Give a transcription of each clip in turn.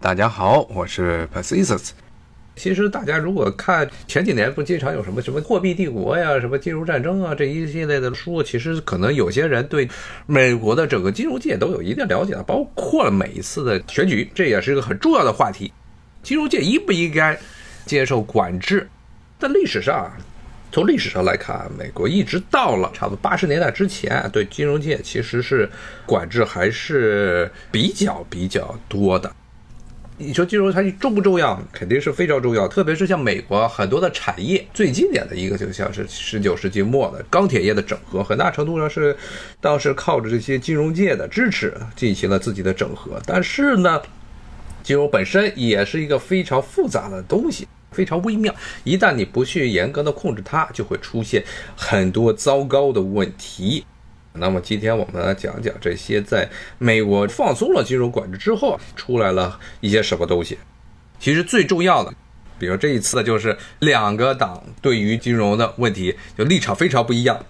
大家好，我是 p a c i s u s 其实大家如果看前几年不经常有什么什么货币帝国呀、什么金融战争啊这一系列的书，其实可能有些人对美国的整个金融界都有一定了解的，包括了每一次的选举，这也是一个很重要的话题。金融界应不应该接受管制？在历史上，从历史上来看，美国一直到了差不多八十年代之前，对金融界其实是管制还是比较比较多的。你说金融它重不重要？肯定是非常重要，特别是像美国很多的产业，最经典的一个就像是十九世纪末的钢铁业的整合，很大程度上是当时靠着这些金融界的支持进行了自己的整合。但是呢，金融本身也是一个非常复杂的东西，非常微妙，一旦你不去严格的控制它，就会出现很多糟糕的问题。那么今天我们来讲讲这些在美国放松了金融管制之后出来了一些什么东西。其实最重要的，比如这一次就是两个党对于金融的问题就立场非常不一样。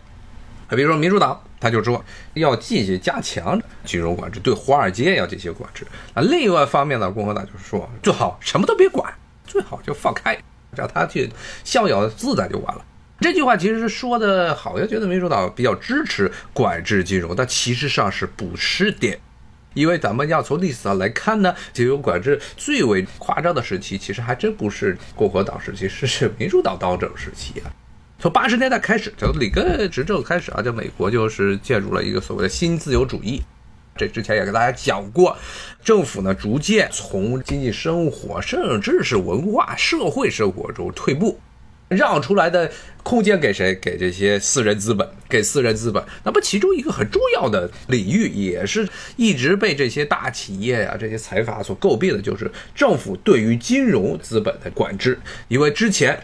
比如说民主党他就说要继续加强金融管制，对华尔街要进行管制。那另外一方面呢，共和党就是说最好什么都别管，最好就放开，让他去逍遥自在就完了。这句话其实是说的好像觉得民主党比较支持管制金融，但其实上是不是的，因为咱们要从历史上来看呢，金融管制最为夸张的时期，其实还真不是共和党时期，是民主党当政时期啊。从八十年代开始，从里根执政开始啊，就美国就是介入了一个所谓的新自由主义。这之前也跟大家讲过，政府呢逐渐从经济生活，甚至是文化社会生活中退步。让出来的空间给谁？给这些私人资本，给私人资本。那么其中一个很重要的领域，也是一直被这些大企业啊、这些财阀所诟病的，就是政府对于金融资本的管制。因为之前，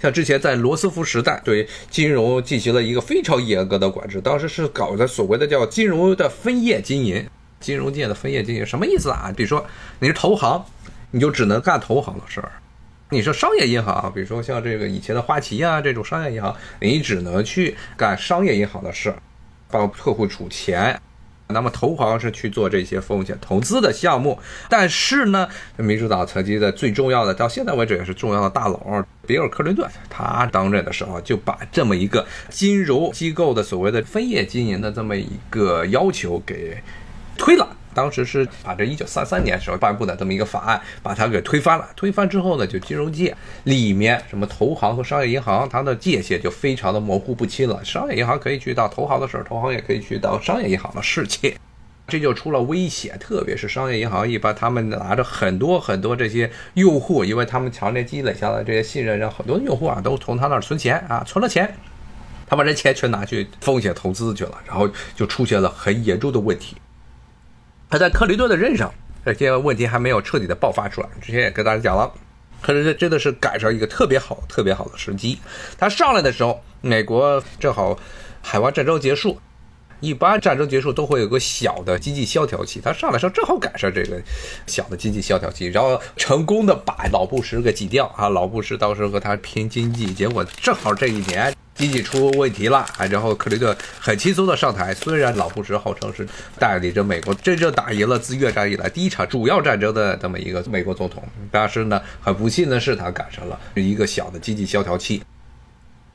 像之前在罗斯福时代，对金融进行了一个非常严格的管制，当时是搞的所谓的叫金融的分业经营，金融界的分业经营什么意思啊？比如说你是投行，你就只能干投行的事儿。你说商业银行，比如说像这个以前的花旗啊这种商业银行，你只能去干商业银行的事，帮客户储钱。那么投行是去做这些风险投资的项目。但是呢，民主党曾经的最重要的，到现在为止也是重要的大佬比尔·克林顿，他当任的时候就把这么一个金融机构的所谓的分业经营的这么一个要求给推了。当时是把这一九三三年时候颁布的这么一个法案，把它给推翻了。推翻之后呢，就金融界里面什么投行和商业银行，它的界限就非常的模糊不清了。商业银行可以去到投行的事儿，投行也可以去到商业银行的事情，这就出了危险。特别是商业银行，一般他们拿着很多很多这些用户，因为他们强烈积累下来这些信任，让很多用户啊都从他那儿存钱啊，存了钱，他把这钱全拿去风险投资去了，然后就出现了很严重的问题。他在克林顿的任上，这些问题还没有彻底的爆发出来。之前也跟大家讲了，可是这真的是赶上一个特别好、特别好的时机。他上来的时候，美国正好海湾战争结束，一般战争结束都会有个小的经济萧条期，他上来时候正好赶上这个小的经济萧条期，然后成功的把老布什给挤掉啊！老布什当时和他拼经济，结果正好这一年。经济出问题了啊，然后克林顿很轻松的上台。虽然老布什号称是带领着美国真正打赢了自越战以来第一场主要战争的这么一个美国总统，但是呢，很不幸的是他赶上了一个小的经济萧条期。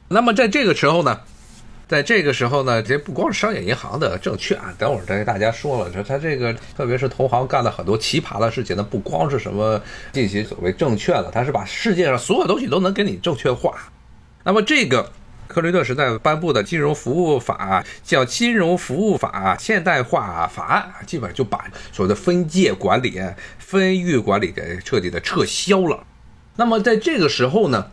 那么在这个时候呢，在这个时候呢，这不光是商业银行的证券，等会儿再给大家说了，说他这个特别是投行干了很多奇葩的事情呢，不光是什么进行所谓证券了，他是把世界上所有东西都能给你证券化。那么这个。克林顿时代颁布的金融服务法叫《金融服务法现代化法案》，基本上就把所谓的分界管理、分域管理给彻底的撤销了。那么在这个时候呢，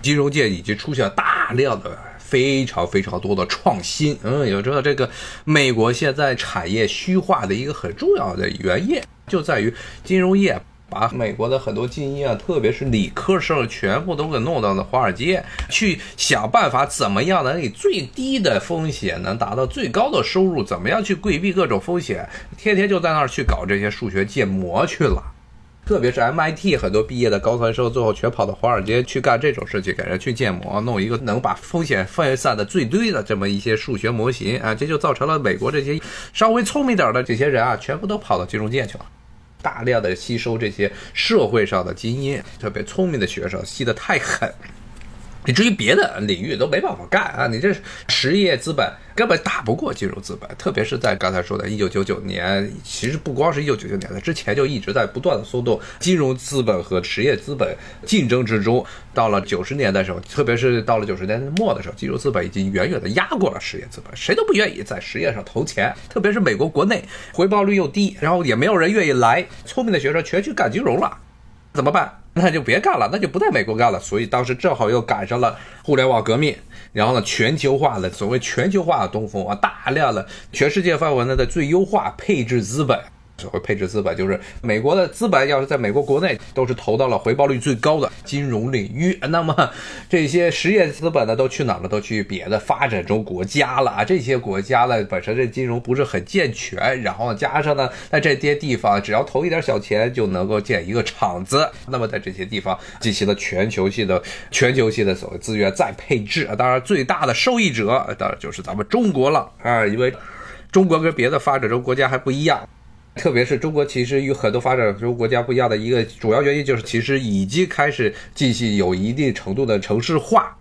金融界已经出现了大量的、非常非常多的创新。嗯，也知道这个美国现在产业虚化的一个很重要的原因，就在于金融业。把美国的很多精英啊，特别是理科生，全部都给弄到了华尔街，去想办法怎么样能以最低的风险能达到最高的收入，怎么样去规避各种风险，天天就在那儿去搞这些数学建模去了。特别是 MIT 很多毕业的高材生，最后全跑到华尔街去干这种事情，给人去建模，弄一个能把风险分散的最低的这么一些数学模型啊，这就造成了美国这些稍微聪明点的这些人啊，全部都跑到金融界去了。大量的吸收这些社会上的精英，特别聪明的学生，吸得太狠。你至于别的领域都没办法干啊！你这实业资本根本打不过金融资本，特别是在刚才说的1999年，其实不光是1999年，在之前就一直在不断的松动金融资本和实业资本竞争之中。到了九十年代的时候，特别是到了九十年代末的时候，金融资本已经远远的压过了实业资本，谁都不愿意在实业上投钱，特别是美国国内回报率又低，然后也没有人愿意来，聪明的学生全去干金融了，怎么办？那就别干了，那就不在美国干了。所以当时正好又赶上了互联网革命，然后呢，全球化的所谓全球化的东风啊，大量的全世界范围内的最优化配置资本。所谓配置资本，就是美国的资本要是在美国国内都是投到了回报率最高的金融领域，那么这些实业资本呢都去哪了？都去别的发展中国家了啊！这些国家呢本身这金融不是很健全，然后加上呢在这些地方只要投一点小钱就能够建一个厂子，那么在这些地方进行了全球性的全球性的所谓资源再配置啊！当然最大的受益者当然就是咱们中国了啊，因为中国跟别的发展中国家还不一样。特别是中国，其实与很多发展中国家不一样的一个主要原因，就是其实已经开始进行有一定程度的城市化，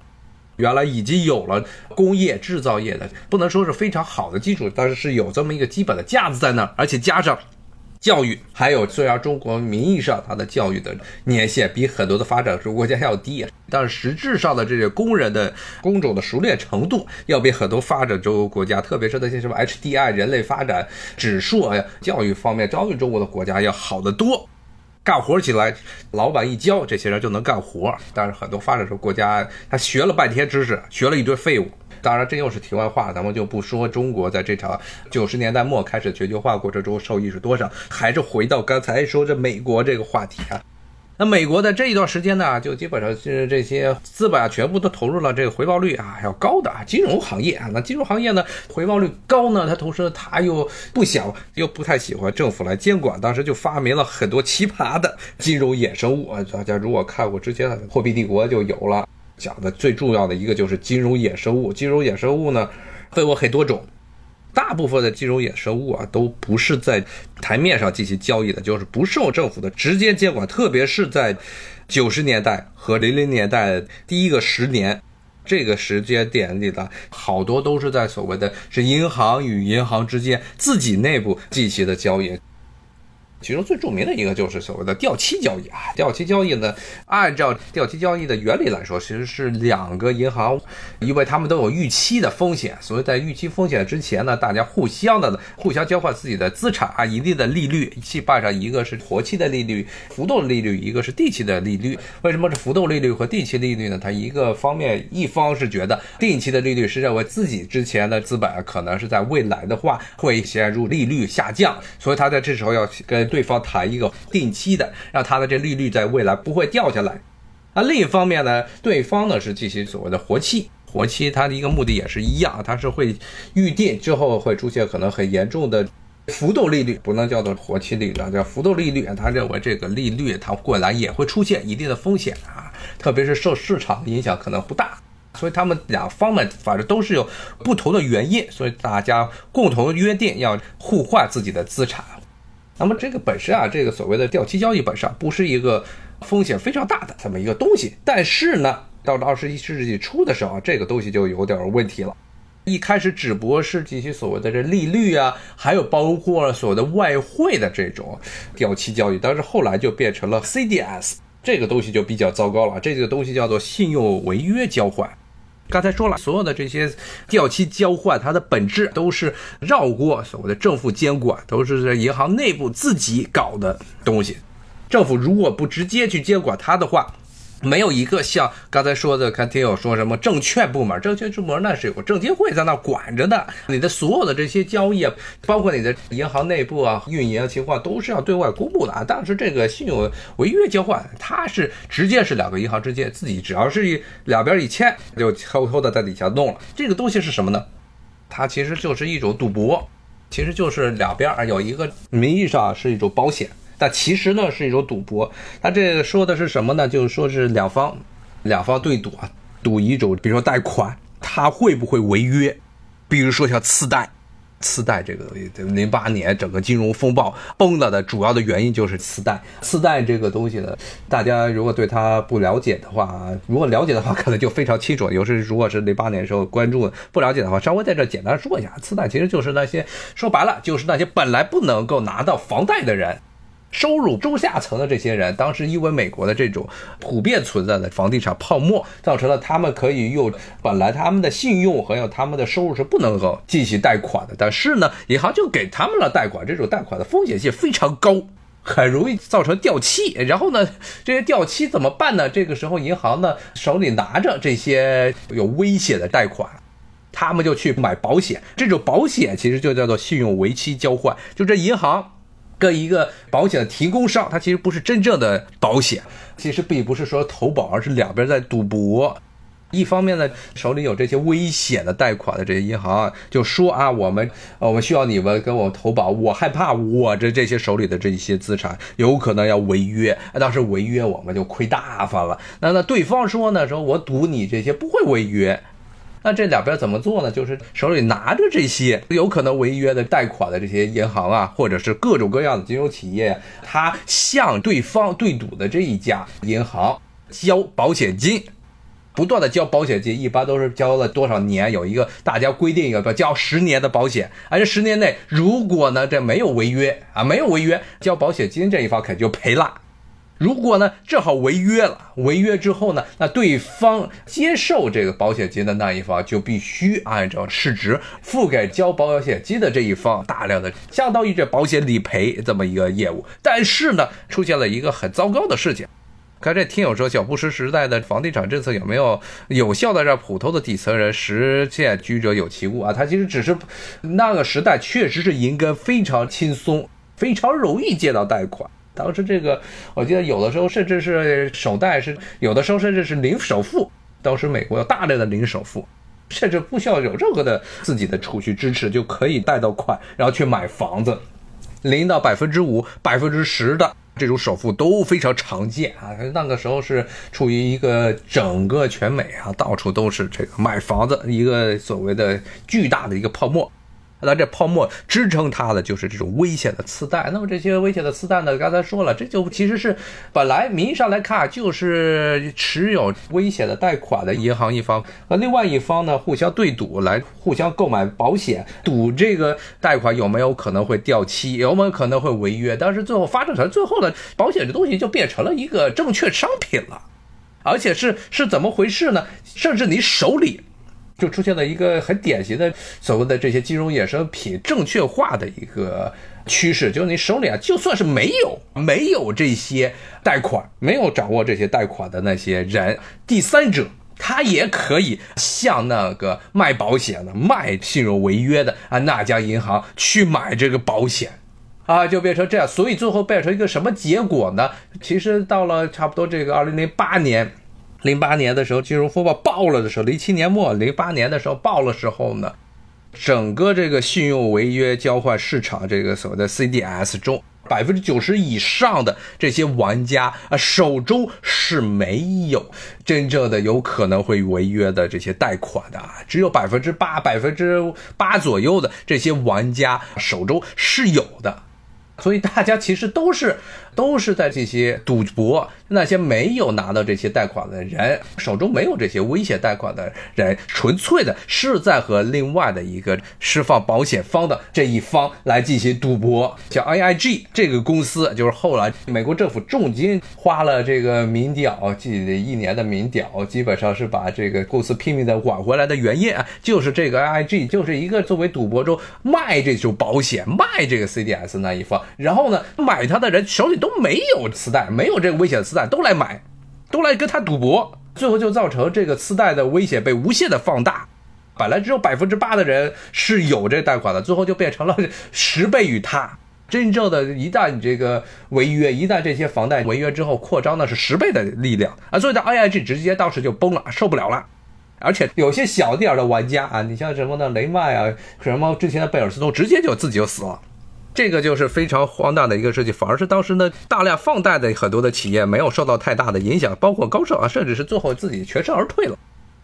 原来已经有了工业制造业的，不能说是非常好的基础，但是是有这么一个基本的架子在那儿，而且加上。教育还有，虽然中国名义上它的教育的年限比很多的发展中国家要低，但是实质上的这些工人的工种的熟练程度要比很多发展中国家，特别是那些什么 HDI 人类发展指数啊，教育方面教育中国的国家要好得多。干活起来，老板一教，这些人就能干活。但是很多发展中国家，他学了半天知识，学了一堆废物。当然，这又是题外话，咱们就不说中国在这场九十年代末开始全球化过程中受益是多少，还是回到刚才说这美国这个话题啊。那美国的这一段时间呢，就基本上是这些资本啊，全部都投入了这个回报率啊要高的啊金融行业啊。那金融行业呢，回报率高呢，它同时它又不想又不太喜欢政府来监管，当时就发明了很多奇葩的金融衍生物啊。大家如果看过之前的《货币帝国》就有了。讲的最重要的一个就是金融衍生物。金融衍生物呢，分为很多种，大部分的金融衍生物啊，都不是在台面上进行交易的，就是不受政府的直接监管。特别是在九十年代和零零年代第一个十年这个时间点里的，好多都是在所谓的是银行与银行之间自己内部进行的交易。其中最著名的一个就是所谓的掉期交易啊，掉期交易呢，按照掉期交易的原理来说，其实是两个银行，因为他们都有预期的风险，所以在预期风险之前呢，大家互相的互相交换自己的资产啊，一定的利率，去办上一个是活期的利率、浮动利率，一个是定期的利率。为什么是浮动利率和定期利率呢？它一个方面，一方是觉得定期的利率是认为自己之前的资本可能是在未来的话会陷入利率下降，所以他在这时候要跟。对方谈一个定期的，让他的这利率在未来不会掉下来。啊另一方面呢，对方呢是进行所谓的活期，活期它的一个目的也是一样，它是会预定之后会出现可能很严重的浮动利率，不能叫做活期利率啊，叫浮动利率。他认为这个利率它未来也会出现一定的风险啊，特别是受市场影响可能不大，所以他们两方面反正都是有不同的原因，所以大家共同约定要互换自己的资产。那么这个本身啊，这个所谓的掉期交易本身不是一个风险非常大的这么一个东西，但是呢，到了二十一世纪初的时候啊，这个东西就有点问题了。一开始只不过是进行所谓的这利率啊，还有包括所谓的外汇的这种掉期交易，但是后来就变成了 CDS 这个东西就比较糟糕了，这个东西叫做信用违约交换。刚才说了，所有的这些掉期交换，它的本质都是绕过所谓的政府监管，都是在银行内部自己搞的东西。政府如果不直接去监管它的话，没有一个像刚才说的，看听友说什么证券部门，证券部门那是有个证监会在那管着的，你的所有的这些交易，包括你的银行内部啊运营情况，都是要对外公布的啊。但是这个信用违约交换，它是直接是两个银行之间自己只要是一两边一签，就偷偷的在底下弄了。这个东西是什么呢？它其实就是一种赌博，其实就是两边啊有一个名义上是一种保险。但其实呢是一种赌博，他这说的是什么呢？就是说是两方，两方对赌啊，赌一种，比如说贷款，它会不会违约？比如说像次贷，次贷这个东西零八年整个金融风暴崩了的主要的原因就是次贷。次贷这个东西呢，大家如果对它不了解的话，如果了解的话，可能就非常清楚。有时如果是零八年时候关注不了解的话，稍微在这简单说一下，次贷其实就是那些说白了就是那些本来不能够拿到房贷的人。收入中下层的这些人，当时因为美国的这种普遍存在的房地产泡沫，造成了他们可以用本来他们的信用和有他们的收入是不能够进行贷款的，但是呢，银行就给他们了贷款，这种贷款的风险性非常高，很容易造成掉期。然后呢，这些掉期怎么办呢？这个时候银行呢手里拿着这些有威胁的贷款，他们就去买保险。这种保险其实就叫做信用为期交换，就这银行。跟一个保险的提供商，它其实不是真正的保险，其实并不是说投保，而是两边在赌博。一方面呢，手里有这些危险的贷款的这些银行啊就说啊，我们呃我们需要你们跟我投保，我害怕我这这些手里的这些资产有可能要违约，当时违约我们就亏大发了。那那对方说呢，说我赌你这些不会违约。那这两边怎么做呢？就是手里拿着这些有可能违约的贷款的这些银行啊，或者是各种各样的金融企业，他向对方对赌的这一家银行交保险金，不断的交保险金，一般都是交了多少年？有一个大家规定一个交十年的保险，而这十年内如果呢这没有违约啊，没有违约，交保险金这一方肯定就赔了。如果呢，正好违约了，违约之后呢，那对方接受这个保险金的那一方就必须按照市值付给交保险金的这一方大量的，相当于这保险理赔这么一个业务。但是呢，出现了一个很糟糕的事情。看这听友说，小布什时代的房地产政策有没有有效的让普通的底层人实现居者有其屋啊？他其实只是那个时代确实是银根非常轻松，非常容易借到贷款。当时这个，我记得有的时候甚至是首贷是有的时候甚至是零首付。当时美国有大量的零首付，甚至不需要有任何的自己的储蓄支持就可以贷到款，然后去买房子。零到百分之五、百分之十的这种首付都非常常见啊。那个时候是处于一个整个全美啊，到处都是这个买房子一个所谓的巨大的一个泡沫。那这泡沫支撑它的就是这种危险的次贷。那么这些危险的次贷呢？刚才说了，这就其实是本来名义上来看就是持有危险的贷款的银行一方和另外一方呢互相对赌，来互相购买保险，赌这个贷款有没有可能会掉期，有没有可能会违约。但是最后发展成最后呢，保险这东西就变成了一个证券商品了，而且是是怎么回事呢？甚至你手里。就出现了一个很典型的所谓的这些金融衍生品证券化的一个趋势，就是你手里啊，就算是没有没有这些贷款，没有掌握这些贷款的那些人，第三者他也可以向那个卖保险的、卖信用违约的啊那家银行去买这个保险，啊，就变成这样，所以最后变成一个什么结果呢？其实到了差不多这个二零零八年。零八年的时候，金融风暴爆了的时候，零七年末，零八年的时候爆了时候呢，整个这个信用违约交换市场，这个所谓的 CDS 中，百分之九十以上的这些玩家啊，手中是没有真正的有可能会违约的这些贷款的啊，只有百分之八、百分之八左右的这些玩家手中是有的，所以大家其实都是。都是在这些赌博，那些没有拿到这些贷款的人手中没有这些危险贷款的人，纯粹的是在和另外的一个释放保险方的这一方来进行赌博。像 IIG 这个公司，就是后来美国政府重金花了这个民调，记一年的民调，基本上是把这个公司拼命的挽回来的原因啊，就是这个 IIG 就是一个作为赌博中卖这种保险、卖这个 CDS 那一方，然后呢，买它的人手里都。都没有磁带，没有这个危险的磁带，都来买，都来跟他赌博，最后就造成这个磁带的危险被无限的放大。本来只有百分之八的人是有这贷款的，最后就变成了十倍于他。真正的，一旦这个违约，一旦这些房贷违约之后扩张，那是十倍的力量啊！所以，的 IIG 直接当时就崩了，受不了了。而且有些小点的玩家啊，你像什么呢？雷曼啊，什么之前的贝尔斯通，直接就自己就死了。这个就是非常荒诞的一个事情，反而是当时呢大量放贷的很多的企业没有受到太大的影响，包括高盛啊，甚至是最后自己全身而退了。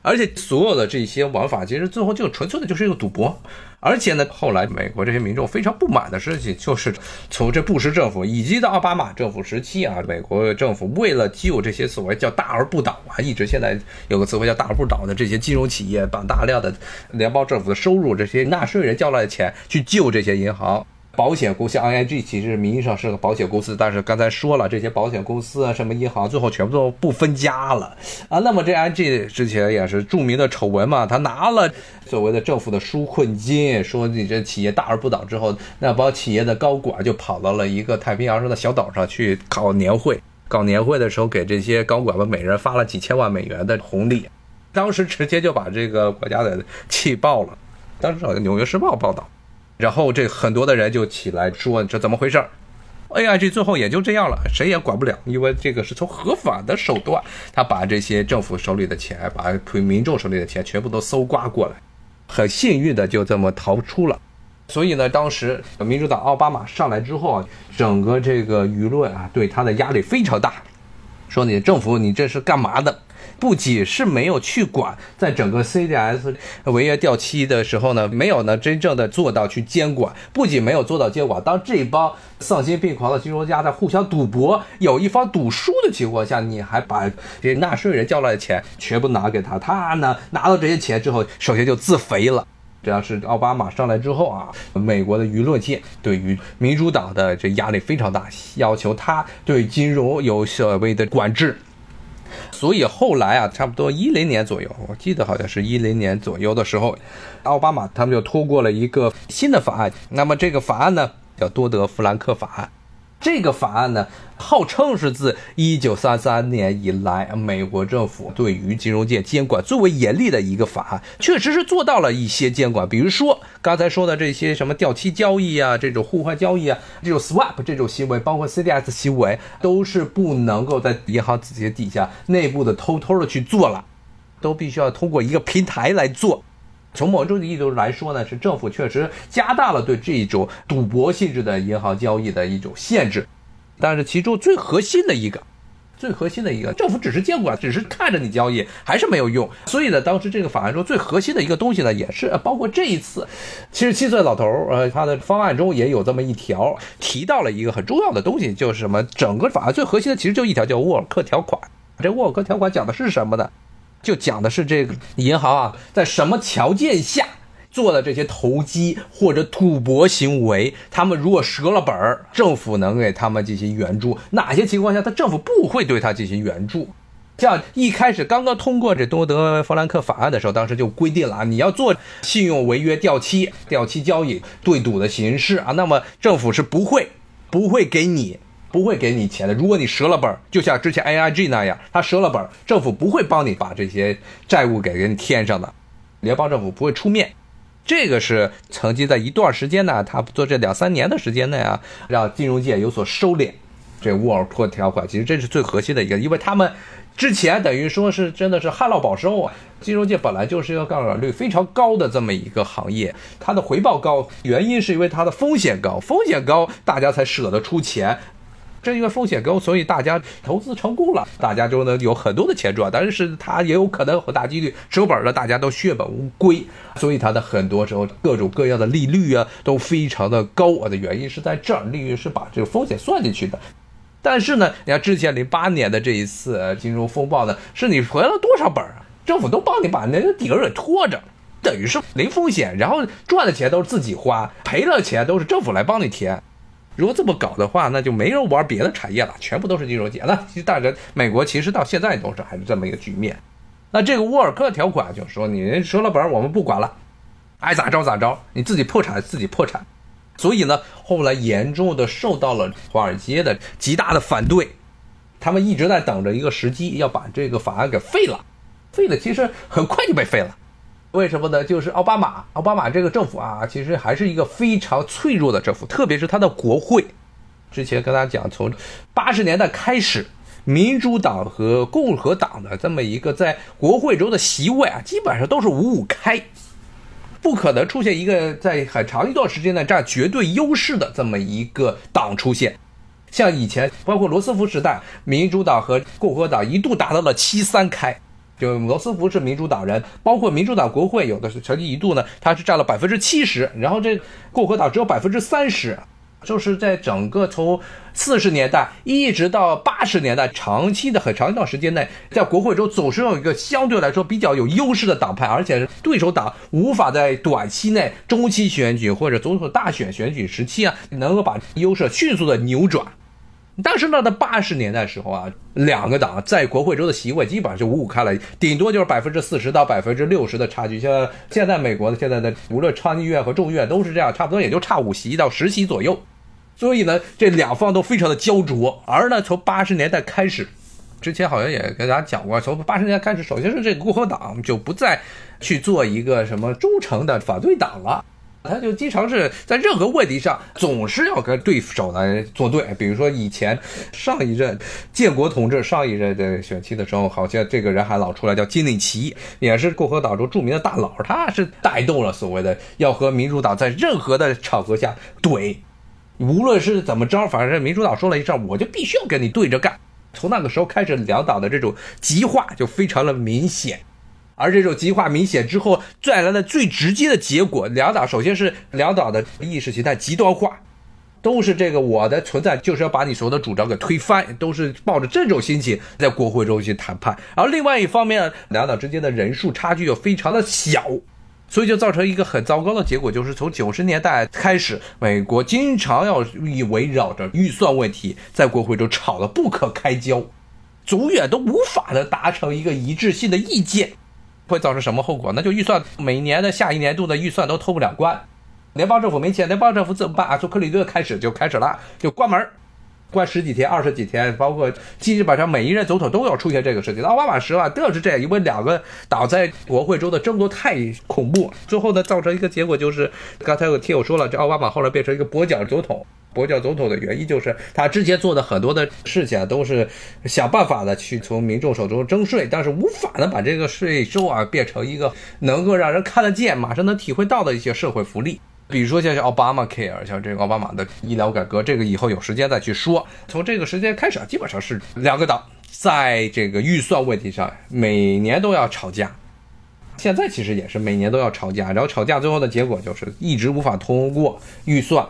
而且所有的这些玩法，其实最后就纯粹的就是一个赌博。而且呢，后来美国这些民众非常不满的事情，就是从这布什政府以及到奥巴马政府时期啊，美国政府为了救这些所谓叫大而不倒啊，一直现在有个词汇叫大而不倒的这些金融企业，把大量的联邦政府的收入，这些纳税人交来的钱去救这些银行。保险公司，IIG 其实名义上是个保险公司，但是刚才说了，这些保险公司啊，什么银行，最后全部都不分家了啊。那么这 IIG 之前也是著名的丑闻嘛，他拿了所谓的政府的纾困金，说你这企业大而不倒之后，那帮企业的高管就跑到了一个太平洋上的小岛上去搞年会，搞年会的时候给这些高管们每人发了几千万美元的红利，当时直接就把这个国家的气爆了。当时好像《纽约时报》报道。然后这很多的人就起来说这怎么回事儿？A I G 最后也就这样了，谁也管不了，因为这个是从合法的手段，他把这些政府手里的钱，把民众手里的钱全部都搜刮过来，很幸运的就这么逃出了。所以呢，当时民主党奥巴马上来之后啊，整个这个舆论啊对他的压力非常大，说你政府你这是干嘛的？不仅是没有去管，在整个 CDS 违约掉期的时候呢，没有呢真正的做到去监管。不仅没有做到监管，当这帮丧心病狂的金融家在互相赌博，有一方赌输的情况下，你还把这纳税人交来的钱全部拿给他，他呢拿到这些钱之后，首先就自肥了。只要是奥巴马上来之后啊，美国的舆论界对于民主党的这压力非常大，要求他对金融有所谓的管制。所以后来啊，差不多一零年左右，我记得好像是一零年左右的时候，奥巴马他们就通过了一个新的法案。那么这个法案呢，叫多德弗兰克法案。这个法案呢，号称是自一九三三年以来，美国政府对于金融界监管最为严厉的一个法案，确实是做到了一些监管。比如说刚才说的这些什么掉期交易啊，这种互换交易啊，这种 swap 这种行为，包括 CDS 行为，都是不能够在银行自己底下内部的偷偷的去做了，都必须要通过一个平台来做。从某种意义度来说呢，是政府确实加大了对这一种赌博性质的银行交易的一种限制，但是其中最核心的一个，最核心的一个，政府只是监管，只是看着你交易，还是没有用。所以呢，当时这个法案中最核心的一个东西呢，也是包括这一次，七十七岁老头儿，呃，他的方案中也有这么一条，提到了一个很重要的东西，就是什么？整个法案最核心的其实就一条，叫沃尔克条款。这沃尔克条款讲的是什么呢？就讲的是这个银行啊，在什么条件下做的这些投机或者赌博行为，他们如果折了本儿，政府能给他们进行援助；哪些情况下，他政府不会对他进行援助？像一开始刚刚通过这多德弗兰克法案的时候，当时就规定了啊，你要做信用违约掉期、掉期交易、对赌的形式啊，那么政府是不会不会给你。不会给你钱的。如果你折了本，就像之前 A I G 那样，他折了本，政府不会帮你把这些债务给给你填上的，联邦政府不会出面。这个是曾经在一段时间呢，他做这两三年的时间内啊，让金融界有所收敛。这沃尔托条款其实这是最核心的一个，因为他们之前等于说是真的是旱涝保收啊。金融界本来就是一个杠杆率非常高的这么一个行业，它的回报高，原因是因为它的风险高，风险高大家才舍得出钱。正因为风险高，所以大家投资成功了，大家就能有很多的钱赚。但是它也有可能很大几率收本了，大家都血本无归。所以它的很多时候各种各样的利率啊都非常的高啊的原因是在这儿，利率是把这个风险算进去的。但是呢，你看之前零八年的这一次金融风暴呢，是你赔了多少本啊？政府都帮你把那个底儿给拖着，等于是零风险，然后赚的钱都是自己花，赔了钱都是政府来帮你填。如果这么搞的话，那就没人玩别的产业了，全部都是金融界。那其实大家，美国其实到现在都是还是这么一个局面。那这个沃尔克条款就说，你说了本我们不管了，爱咋着咋着，你自己破产自己破产。所以呢，后来严重的受到了华尔街的极大的反对，他们一直在等着一个时机，要把这个法案给废了。废了，其实很快就被废了。为什么呢？就是奥巴马，奥巴马这个政府啊，其实还是一个非常脆弱的政府，特别是他的国会。之前跟大家讲，从八十年代开始，民主党和共和党的这么一个在国会中的席位啊，基本上都是五五开，不可能出现一个在很长一段时间内占绝对优势的这么一个党出现。像以前，包括罗斯福时代，民主党和共和党一度达到了七三开。就罗斯福是民主党人，包括民主党国会有的是曾经一度呢，他是占了百分之七十，然后这共和党只有百分之三十，就是在整个从四十年代一直到八十年代，长期的很长一段时间内，在国会中总是有一个相对来说比较有优势的党派，而且对手党无法在短期内、中期选举或者总统大选选举时期啊，能够把优势迅速的扭转。但是呢，在八十年代时候啊，两个党在国会中的席位基本上就五五开了，顶多就是百分之四十到百分之六十的差距。像现在美国的现在的无论参议院和众议院都是这样，差不多也就差五席到十席左右。所以呢，这两方都非常的焦灼。而呢，从八十年代开始，之前好像也跟大家讲过，从八十年代开始，首先是这个共和党就不再去做一个什么忠诚的反对党了。他就经常是在任何问题上总是要跟对手来作对，比如说以前上一任建国同志上一任的选期的时候，好像这个人还老出来叫金领奇，也是共和党中著名的大佬，他是带动了所谓的要和民主党在任何的场合下怼，无论是怎么着，反正民主党说了一声，我就必须要跟你对着干。从那个时候开始，两党的这种极化就非常的明显。而这种极化明显之后带来的最直接的结果，两党首先是两党的意识形态极端化，都是这个我的存在就是要把你所有的主张给推翻，都是抱着这种心情在国会中去谈判。而另外一方面，两党之间的人数差距又非常的小，所以就造成一个很糟糕的结果，就是从九十年代开始，美国经常要以围绕着预算问题在国会中吵得不可开交，永远都无法的达成一个一致性的意见。会造成什么后果？那就预算每年的下一年度的预算都通不了关，联邦政府没钱，联邦政府怎么办啊？从克林顿开始就开始了，就关门，关十几天、二十几天，包括基本上每一任总统都要出现这个事情。奥巴马时啊，都是这样，因为两个党在国会中的争夺太恐怖，最后呢，造成一个结果就是，刚才有听我说了，这奥巴马后来变成一个跛脚总统。跛脚总统的原因就是他之前做的很多的事情啊，都是想办法的去从民众手中征税，但是无法的把这个税收啊变成一个能够让人看得见、马上能体会到的一些社会福利。比如说像是奥巴马 Care，像这个奥巴马的医疗改革，这个以后有时间再去说。从这个时间开始啊，基本上是两个党在这个预算问题上每年都要吵架。现在其实也是每年都要吵架，然后吵架最后的结果就是一直无法通过预算。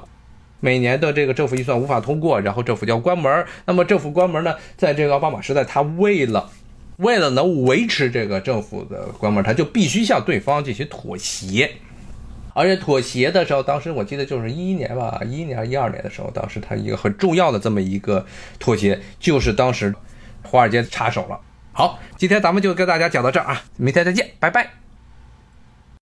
每年的这个政府预算无法通过，然后政府就要关门。那么政府关门呢？在这个奥巴马时代，他为了为了能维持这个政府的关门，他就必须向对方进行妥协。而且妥协的时候，当时我记得就是一一年吧，一一年、一二年的时候，当时他一个很重要的这么一个妥协，就是当时华尔街插手了。好，今天咱们就跟大家讲到这儿啊，明天再见，拜拜。